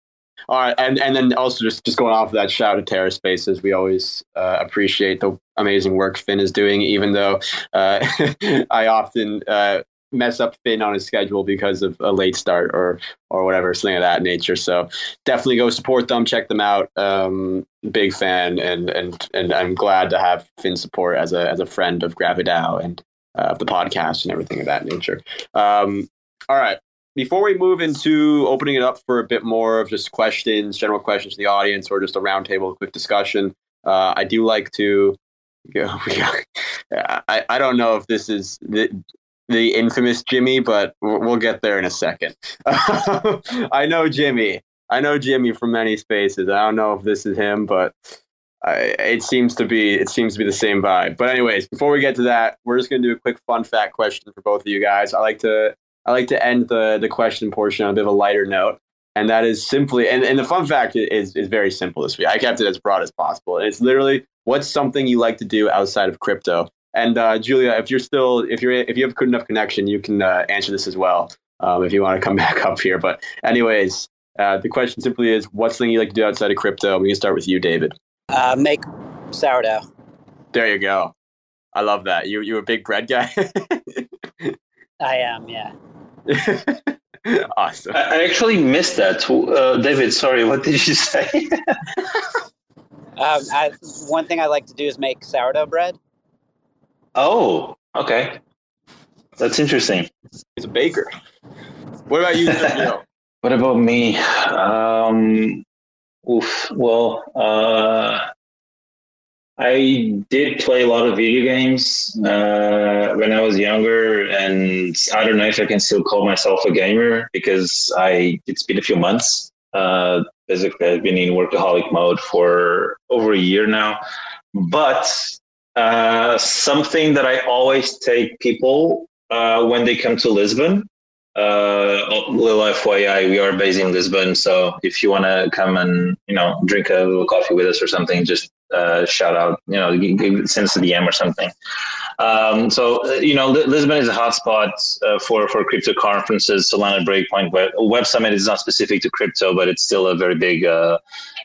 All right, and and then also just just going off of that shout to TerraSpaces, we always uh, appreciate the amazing work Finn is doing, even though uh, I often uh, mess up Finn on his schedule because of a late start or or whatever, something of that nature. So definitely go support them, check them out. Um, big fan, and and and I'm glad to have Finn support as a as a friend of GraviDAO and uh, of the podcast and everything of that nature. Um, all right. Before we move into opening it up for a bit more of just questions, general questions to the audience, or just a roundtable, quick discussion, uh, I do like to. yeah, I, I don't know if this is the infamous Jimmy, but we'll get there in a second. I know Jimmy. I know Jimmy from many spaces. I don't know if this is him, but I, it seems to be it seems to be the same vibe. But anyways, before we get to that, we're just gonna do a quick fun fact question for both of you guys. I like to I like to end the the question portion on a bit of a lighter note, and that is simply and, and the fun fact is is very simple this week. I kept it as broad as possible, and it's literally what's something you like to do outside of crypto and uh, Julia, if you're still if you're if you have good enough connection, you can uh, answer this as well um, if you want to come back up here. But anyways, uh, the question simply is, what's something you like to do outside of crypto? We can start with you, David. Uh, make sourdough. There you go. I love that. You you a big bread guy? I am. Yeah. awesome. I actually missed that, uh, David. Sorry, what did you say? um, I, one thing I like to do is make sourdough bread. Oh, okay. That's interesting. He's a baker. What about you? what about me? Um, oof. Well, uh, I did play a lot of video games uh, when I was younger, and I don't know if I can still call myself a gamer because I it's been a few months. Uh, basically, I've been in workaholic mode for over a year now. But uh, something that I always take people uh, when they come to Lisbon. Uh, little FYI, we are based in Lisbon, so if you want to come and you know drink a little coffee with us or something, just uh, shout out, you know, send us a DM or something. Um, so, uh, you know, Lisbon is a hotspot uh, for, for crypto conferences. Solana Breakpoint Web, Web Summit is not specific to crypto, but it's still a very big uh,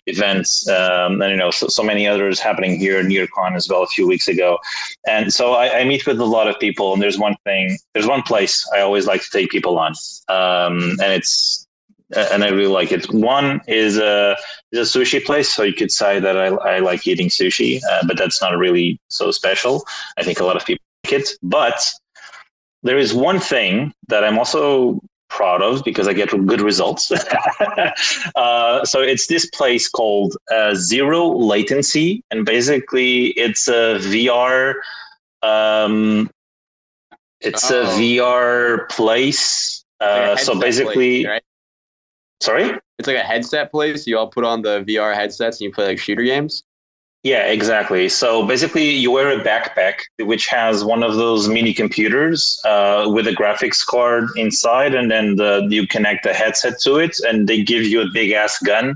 event. Um, and, you know, so, so many others happening here, NearCon as well a few weeks ago. And so I, I, meet with a lot of people, and there's one thing, there's one place I always like to take people on. Um, and it's and I really like it. One is a is a sushi place, so you could say that I, I like eating sushi, uh, but that's not really so special. I think a lot of people like it, but there is one thing that I'm also proud of because I get good results. uh, so it's this place called uh, Zero Latency, and basically it's a VR. Um, it's oh. a VR place. Uh, so basically, place, right? Sorry? It's like a headset place. You all put on the VR headsets and you play like shooter games. Yeah, exactly. So basically, you wear a backpack which has one of those mini computers uh, with a graphics card inside, and then the, you connect the headset to it, and they give you a big ass gun.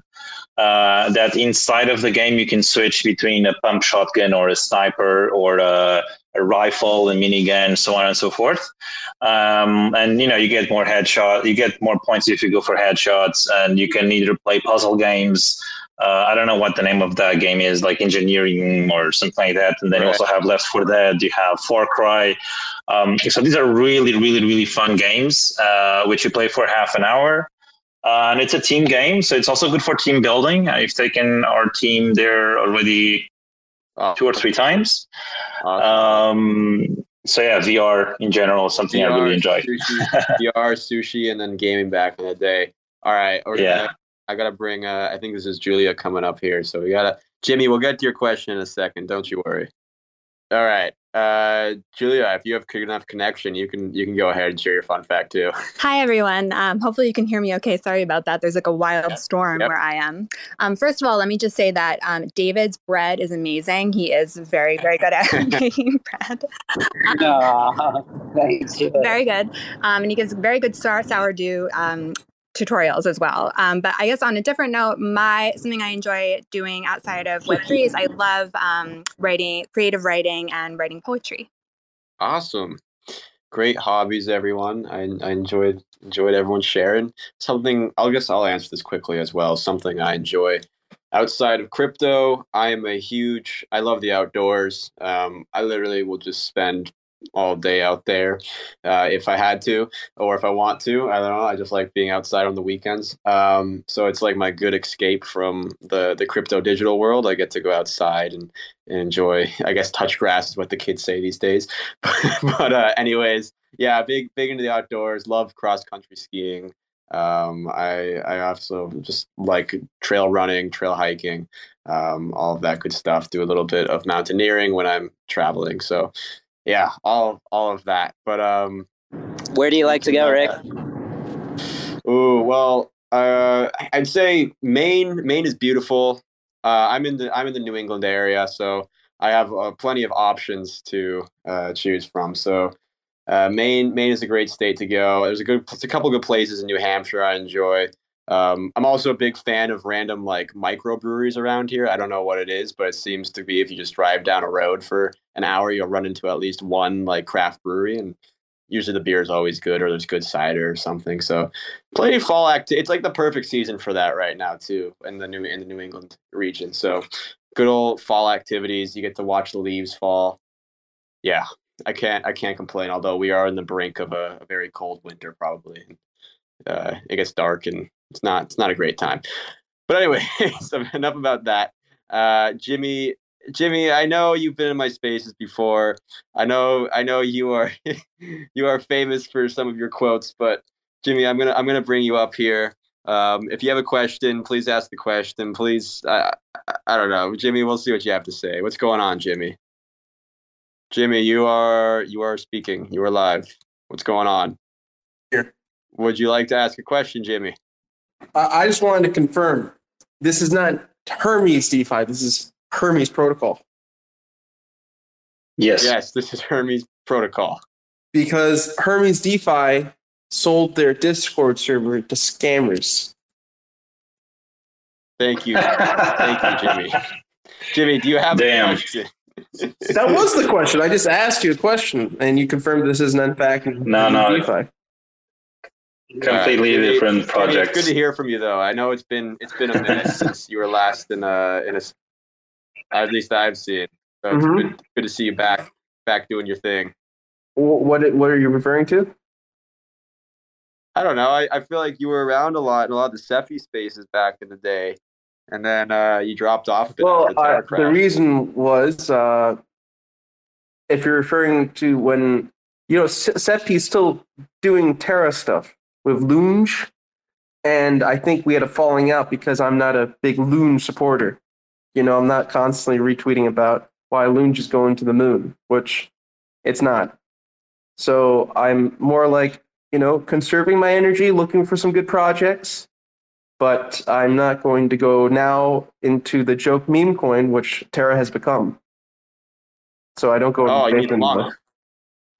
Uh, that inside of the game you can switch between a pump shotgun or a sniper or a, a rifle, a minigun, so on and so forth. Um, and you know, you get more headshot, you get more points if you go for headshots, and you can either play puzzle games uh, I don't know what the name of that game is, like engineering or something like that. And then right. you also have Left 4 Dead, you have Far Cry. Um, so these are really, really, really fun games, uh, which you play for half an hour. Uh, and it's a team game, so it's also good for team building. I've taken our team there already oh. two or three times. Um, so yeah, VR in general is something VR, I really enjoy. Sushi, VR, sushi, and then gaming back in the day. All right, yeah. Gonna, I gotta bring. Uh, I think this is Julia coming up here, so we gotta. Jimmy, we'll get to your question in a second. Don't you worry. All right, uh, Julia, if you have good enough connection, you can you can go ahead and share your fun fact too. Hi everyone. Um, hopefully you can hear me okay. Sorry about that. There's like a wild yep. storm yep. where I am. Um, first of all, let me just say that um, David's bread is amazing. He is very very good at making bread. Um, thanks. Very good. Um, and he gives very good sour sourdough um, tutorials as well. Um, but I guess on a different note, my something I enjoy doing outside of Web3 is I love um, writing, creative writing, and writing poetry. Awesome, great hobbies, everyone. I, I enjoyed enjoyed everyone sharing something. I guess I'll answer this quickly as well. Something I enjoy outside of crypto. I am a huge. I love the outdoors. Um, I literally will just spend all day out there uh, if I had to or if I want to. I don't know. I just like being outside on the weekends. Um, so it's like my good escape from the the crypto digital world. I get to go outside and, and enjoy. I guess touch grass is what the kids say these days. but uh, anyways, yeah, big big into the outdoors. Love cross country skiing. Um, I I also just like trail running, trail hiking, um, all of that good stuff. Do a little bit of mountaineering when I'm traveling. So yeah, all all of that. But um, where do you like to go, Rick? Oh well, uh, I'd say Maine. Maine is beautiful. Uh, I'm in the I'm in the New England area, so I have uh, plenty of options to uh, choose from. So uh, Maine Maine is a great state to go. There's a good, there's a couple good places in New Hampshire I enjoy. Um, I'm also a big fan of random like microbreweries around here. I don't know what it is, but it seems to be if you just drive down a road for an hour, you'll run into at least one like craft brewery, and usually the beer is always good or there's good cider or something. So, plenty of fall act. It's like the perfect season for that right now too in the new in the New England region. So, good old fall activities. You get to watch the leaves fall. Yeah, I can't I can't complain. Although we are in the brink of a, a very cold winter, probably. Uh, it gets dark and it's not it's not a great time. But anyway, so enough about that. Uh, Jimmy, Jimmy, I know you've been in my spaces before. I know I know you are you are famous for some of your quotes, but Jimmy, I'm gonna I'm gonna bring you up here. Um, if you have a question, please ask the question. Please, I, I, I don't know, Jimmy. We'll see what you have to say. What's going on, Jimmy? Jimmy, you are you are speaking. You are live. What's going on? Here. Would you like to ask a question, Jimmy? I just wanted to confirm this is not Hermes DeFi. This is Hermes Protocol. Yes. Yes, this is Hermes Protocol. Because Hermes DeFi sold their Discord server to scammers. Thank you. Thank you, Jimmy. Jimmy, do you have Damn. a question? that was the question. I just asked you a question, and you confirmed this isn't in fact no, no. DeFi completely different projects. it's good to hear from you, though. I know it's been it's been a minute since you were last in a in a. At least I've seen. So it's mm-hmm. good, good to see you back back doing your thing. What what are you referring to? I don't know. I, I feel like you were around a lot in a lot of the Cephii spaces back in the day, and then uh, you dropped off. well, uh, the reason was uh, if you're referring to when you know Cephii's still doing Terra stuff with Lounge, and I think we had a falling out because I'm not a big Lounge supporter. You know, I'm not constantly retweeting about why Lounge is going to the moon, which it's not. So I'm more like, you know, conserving my energy, looking for some good projects, but I'm not going to go now into the joke meme coin, which Terra has become. So I don't go. Oh, you mean.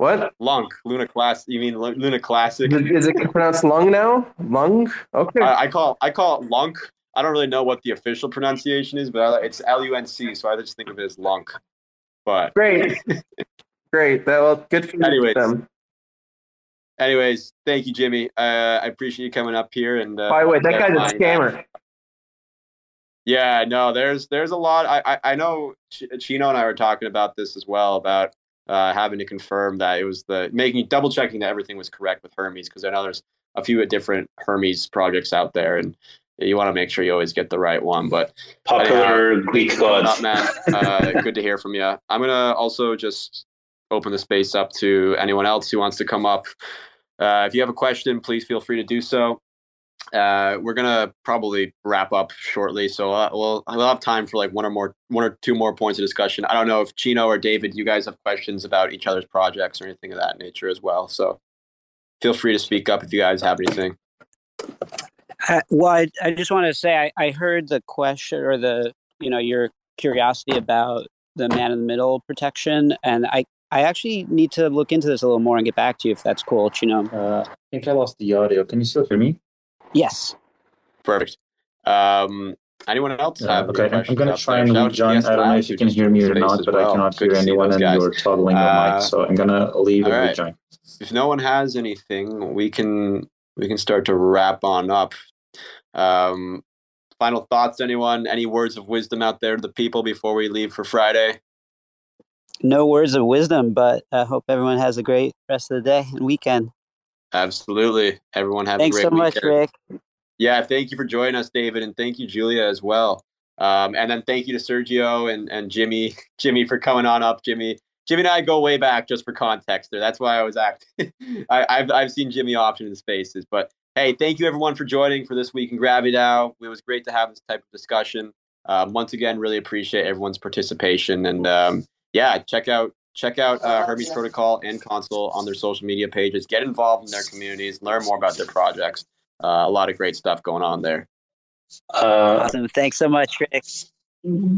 What? Lunk, Luna Class. You mean Luna Classic? Is it pronounced lung now? Lung? Okay. I, I call I call it lunk. I don't really know what the official pronunciation is, but I, it's L U N C, so I just think of it as lunk. But great, great. That well, good for anyways, them. Anyways, thank you, Jimmy. Uh, I appreciate you coming up here. And uh, by the way, that guy's a scammer. Yeah, no, there's there's a lot. I I, I know Chino and I were talking about this as well about uh, having to confirm that it was the making double checking that everything was correct with Hermes because I know there's a few different Hermes projects out there and you want to make sure you always get the right one. But popular Greek gods, man. Uh, good to hear from you. I'm gonna also just open the space up to anyone else who wants to come up. Uh, if you have a question, please feel free to do so. Uh, we're gonna probably wrap up shortly, so uh, we'll we'll have time for like one or more, one or two more points of discussion. I don't know if Chino or David, you guys have questions about each other's projects or anything of that nature as well. So feel free to speak up if you guys have anything. Uh, well, I, I just want to say I, I heard the question or the you know your curiosity about the man in the middle protection, and I I actually need to look into this a little more and get back to you if that's cool, Chino. Uh, I think I lost the audio. Can you still hear me? Yes. Perfect. Um, anyone else? Uh, okay, I'm going to try and rejoin. I don't know if you can hear me or not, but well. I cannot Good hear anyone, and you're toggling your uh, mic, so I'm going to leave and right. rejoin. If no one has anything, we can we can start to wrap on up. Um, final thoughts, anyone? Any words of wisdom out there to the people before we leave for Friday? No words of wisdom, but I hope everyone has a great rest of the day and weekend. Absolutely. Everyone have Thanks a great so much. Rick. Yeah, thank you for joining us, David, and thank you, Julia, as well. Um, and then thank you to Sergio and, and Jimmy, Jimmy for coming on up. Jimmy, Jimmy and I go way back just for context there. That's why I was acting. I, have I've seen Jimmy often in spaces, but hey, thank you everyone for joining for this week in GraviDAO. It was great to have this type of discussion. Um, once again, really appreciate everyone's participation and um, yeah, check out check out uh, Hermes Protocol and Console on their social media pages. Get involved in their communities, learn more about their projects. Uh, a lot of great stuff going on there. Uh, awesome. Thanks so much, Rick.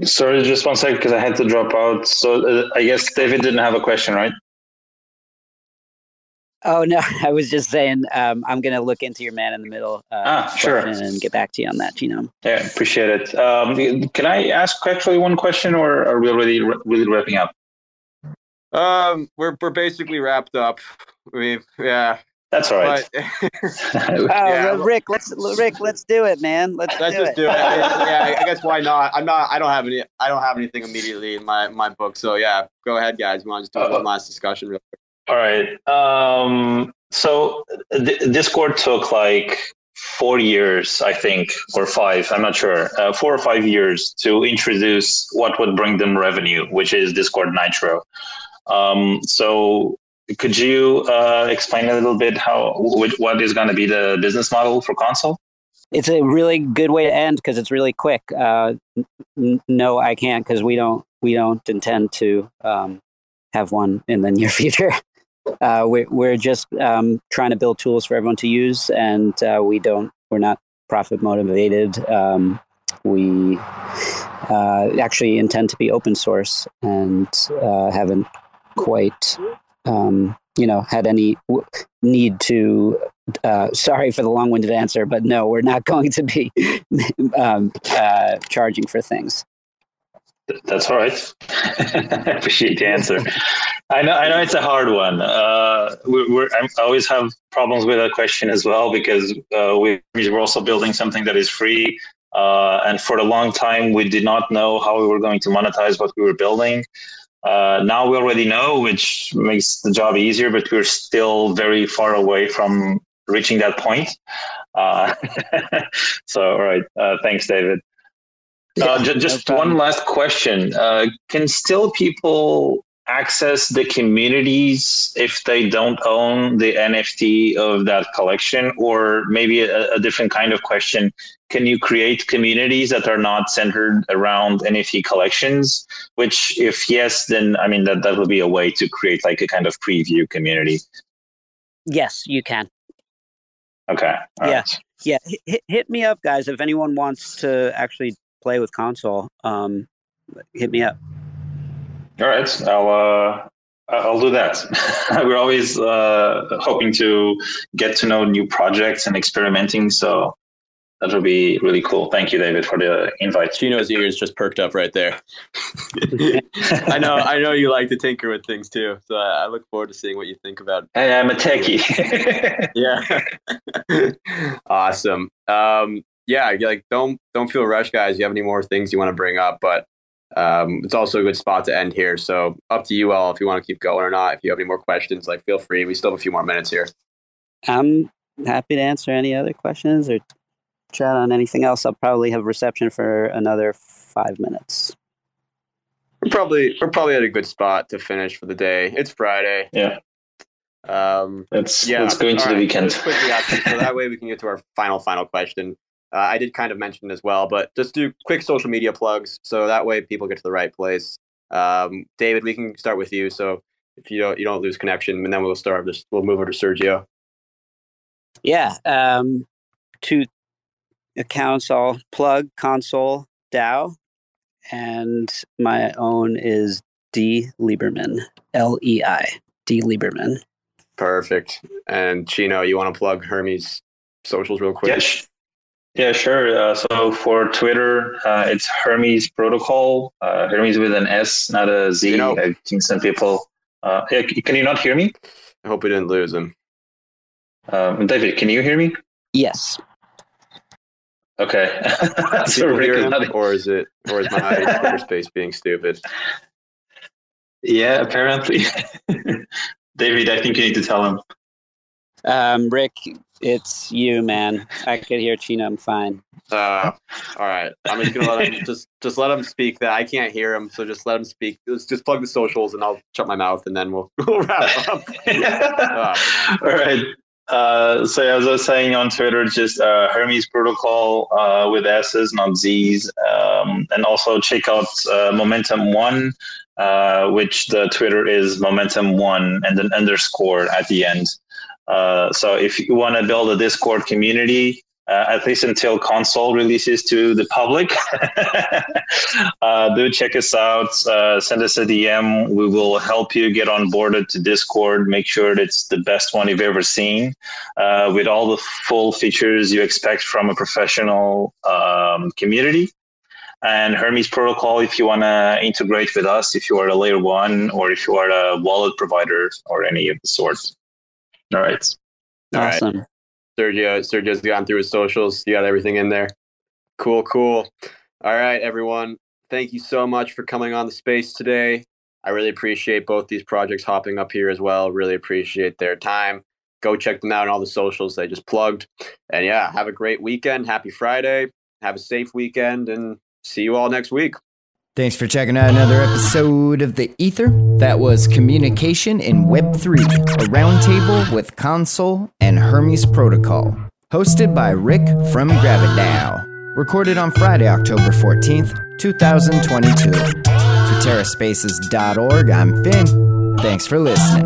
Sorry, just one second because I had to drop out. So uh, I guess David didn't have a question, right? Oh no, I was just saying um, I'm going to look into your man in the middle uh, ah, sure. and get back to you on that, Genome. Yeah, appreciate it. Um, can I ask actually one question, or are we already really wrapping up? Um, we're we're basically wrapped up. We've yeah. That's all right. But, oh, yeah. well, Rick, let's Rick, let's do it, man. Let's, let's do just it. do it. yeah, I guess why not? I'm not. I don't have any. I don't have anything immediately in my my book. So yeah, go ahead, guys. We want to just do uh, one last discussion real quick. All right. Um, so th- Discord took like four years, I think, or five. I'm not sure. Uh, four or five years to introduce what would bring them revenue, which is Discord Nitro. Um, so could you uh, explain a little bit how what is going to be the business model for console? It's a really good way to end because it's really quick. Uh, n- no, I can't because we don't we don't intend to um, have one in the near future. Uh, we're, we're just um, trying to build tools for everyone to use, and uh, we don't we're not profit motivated. Um, we uh, actually intend to be open source and uh, haven't quite, um, you know, had any need to. Uh, sorry for the long-winded answer, but no, we're not going to be um, uh, charging for things. That's all right. I appreciate the answer. I know, I know it's a hard one. Uh, we're, we're, I always have problems with that question as well because uh, we, we're also building something that is free. Uh, and for a long time, we did not know how we were going to monetize what we were building. Uh, now we already know, which makes the job easier, but we're still very far away from reaching that point. Uh, so, all right. Uh, thanks, David. Uh, j- just no one last question. Uh, can still people access the communities if they don't own the NFT of that collection? Or maybe a, a, different kind of question can you create communities that are not centered around NFT collections? Which, if yes, then I mean, that, that would be a way to create like a kind of preview community. Yes, you can. Okay. All yeah. Right. Yeah. Hit, hit me up, guys. If anyone wants to actually play with console, um, hit me up. All right, I'll uh, I'll do that. We're always uh, hoping to get to know new projects and experimenting, so that would be really cool. Thank you, David, for the invite. Chino's ears just perked up right there. I know, I know you like to tinker with things too, so I look forward to seeing what you think about. Hey, I'm a techie. yeah, awesome. Um, yeah, like don't don't feel rushed, guys. You have any more things you want to bring up, but um, it's also a good spot to end here. So up to you all if you want to keep going or not. If you have any more questions, like feel free. We still have a few more minutes here. I'm happy to answer any other questions or chat on anything else. I'll probably have reception for another five minutes. We're probably we're probably at a good spot to finish for the day. It's Friday. Yeah. Um, let's yeah. Let's go into the weekend. quickly, so that way we can get to our final final question. Uh, I did kind of mention as well, but just do quick social media plugs so that way people get to the right place. Um, David, we can start with you. So if you don't you don't lose connection, and then we'll start. This we'll move over to Sergio. Yeah, um, two accounts all plug console DAO, and my own is D Leiberman L E I D Leiberman. Perfect. And Chino, you want to plug Hermes socials real quick? Yes. Yeah, sure. Uh, so for Twitter, uh, it's Hermes Protocol. Uh, Hermes with an S, not a Z. You know, I think some people. Uh, yeah, can you not hear me? I hope we didn't lose him. Um, David, can you hear me? Yes. Okay. so hear him, or is it, or is my Twitter space being stupid? Yeah, apparently. David, I think you need to tell him. Um, Rick, it's you, man. I could hear Chino. I'm fine. Uh, all right. I'm just gonna let him just just let him speak. That I can't hear him, so just let him speak. Just just plug the socials, and I'll shut my mouth, and then we'll, we'll wrap up. uh, all right. Uh, so as I was saying on Twitter, just uh, Hermes Protocol uh, with S's, not Z's, um, and also check out uh, Momentum One, uh, which the Twitter is Momentum One and an underscore at the end. Uh, so if you want to build a Discord community, uh, at least until console releases to the public. uh, do check us out. Uh, send us a DM. We will help you get onboarded to Discord. Make sure it's the best one you've ever seen, uh, with all the full features you expect from a professional um, community. And Hermes Protocol, if you want to integrate with us, if you are a layer one or if you are a wallet provider or any of the sorts. All right. Awesome. All right. Sergio, Sergio's gone through his socials. You got everything in there. Cool, cool. All right, everyone. Thank you so much for coming on the space today. I really appreciate both these projects hopping up here as well. Really appreciate their time. Go check them out on all the socials they just plugged. And yeah, have a great weekend. Happy Friday. Have a safe weekend and see you all next week. Thanks for checking out another episode of The Ether. That was Communication in Web3, a roundtable with Console and Hermes Protocol. Hosted by Rick from GraviDAO. Recorded on Friday, October 14th, 2022. For TerraSpaces.org, I'm Finn. Thanks for listening.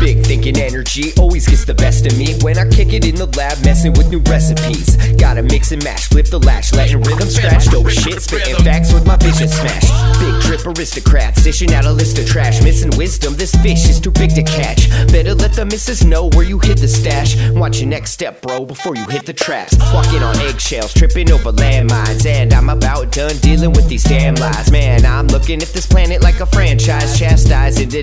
Big thinking energy always gets the best of me when I kick it in the lab, messing with new recipes. Gotta mix and match, flip the latch, letting rhythm scratch. Dope shit, spitting facts with my vision smashed. Big trip aristocrats, dishing out a list of trash. Missing wisdom, this fish is too big to catch. Better let the missus know where you hid the stash. Watch your next step, bro, before you hit the traps. Walking on eggshells, tripping over landmines. And I'm about done dealing with these damn lies. Man, I'm looking at this planet like a franchise. chastising Chastised into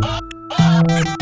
TerraSpaces.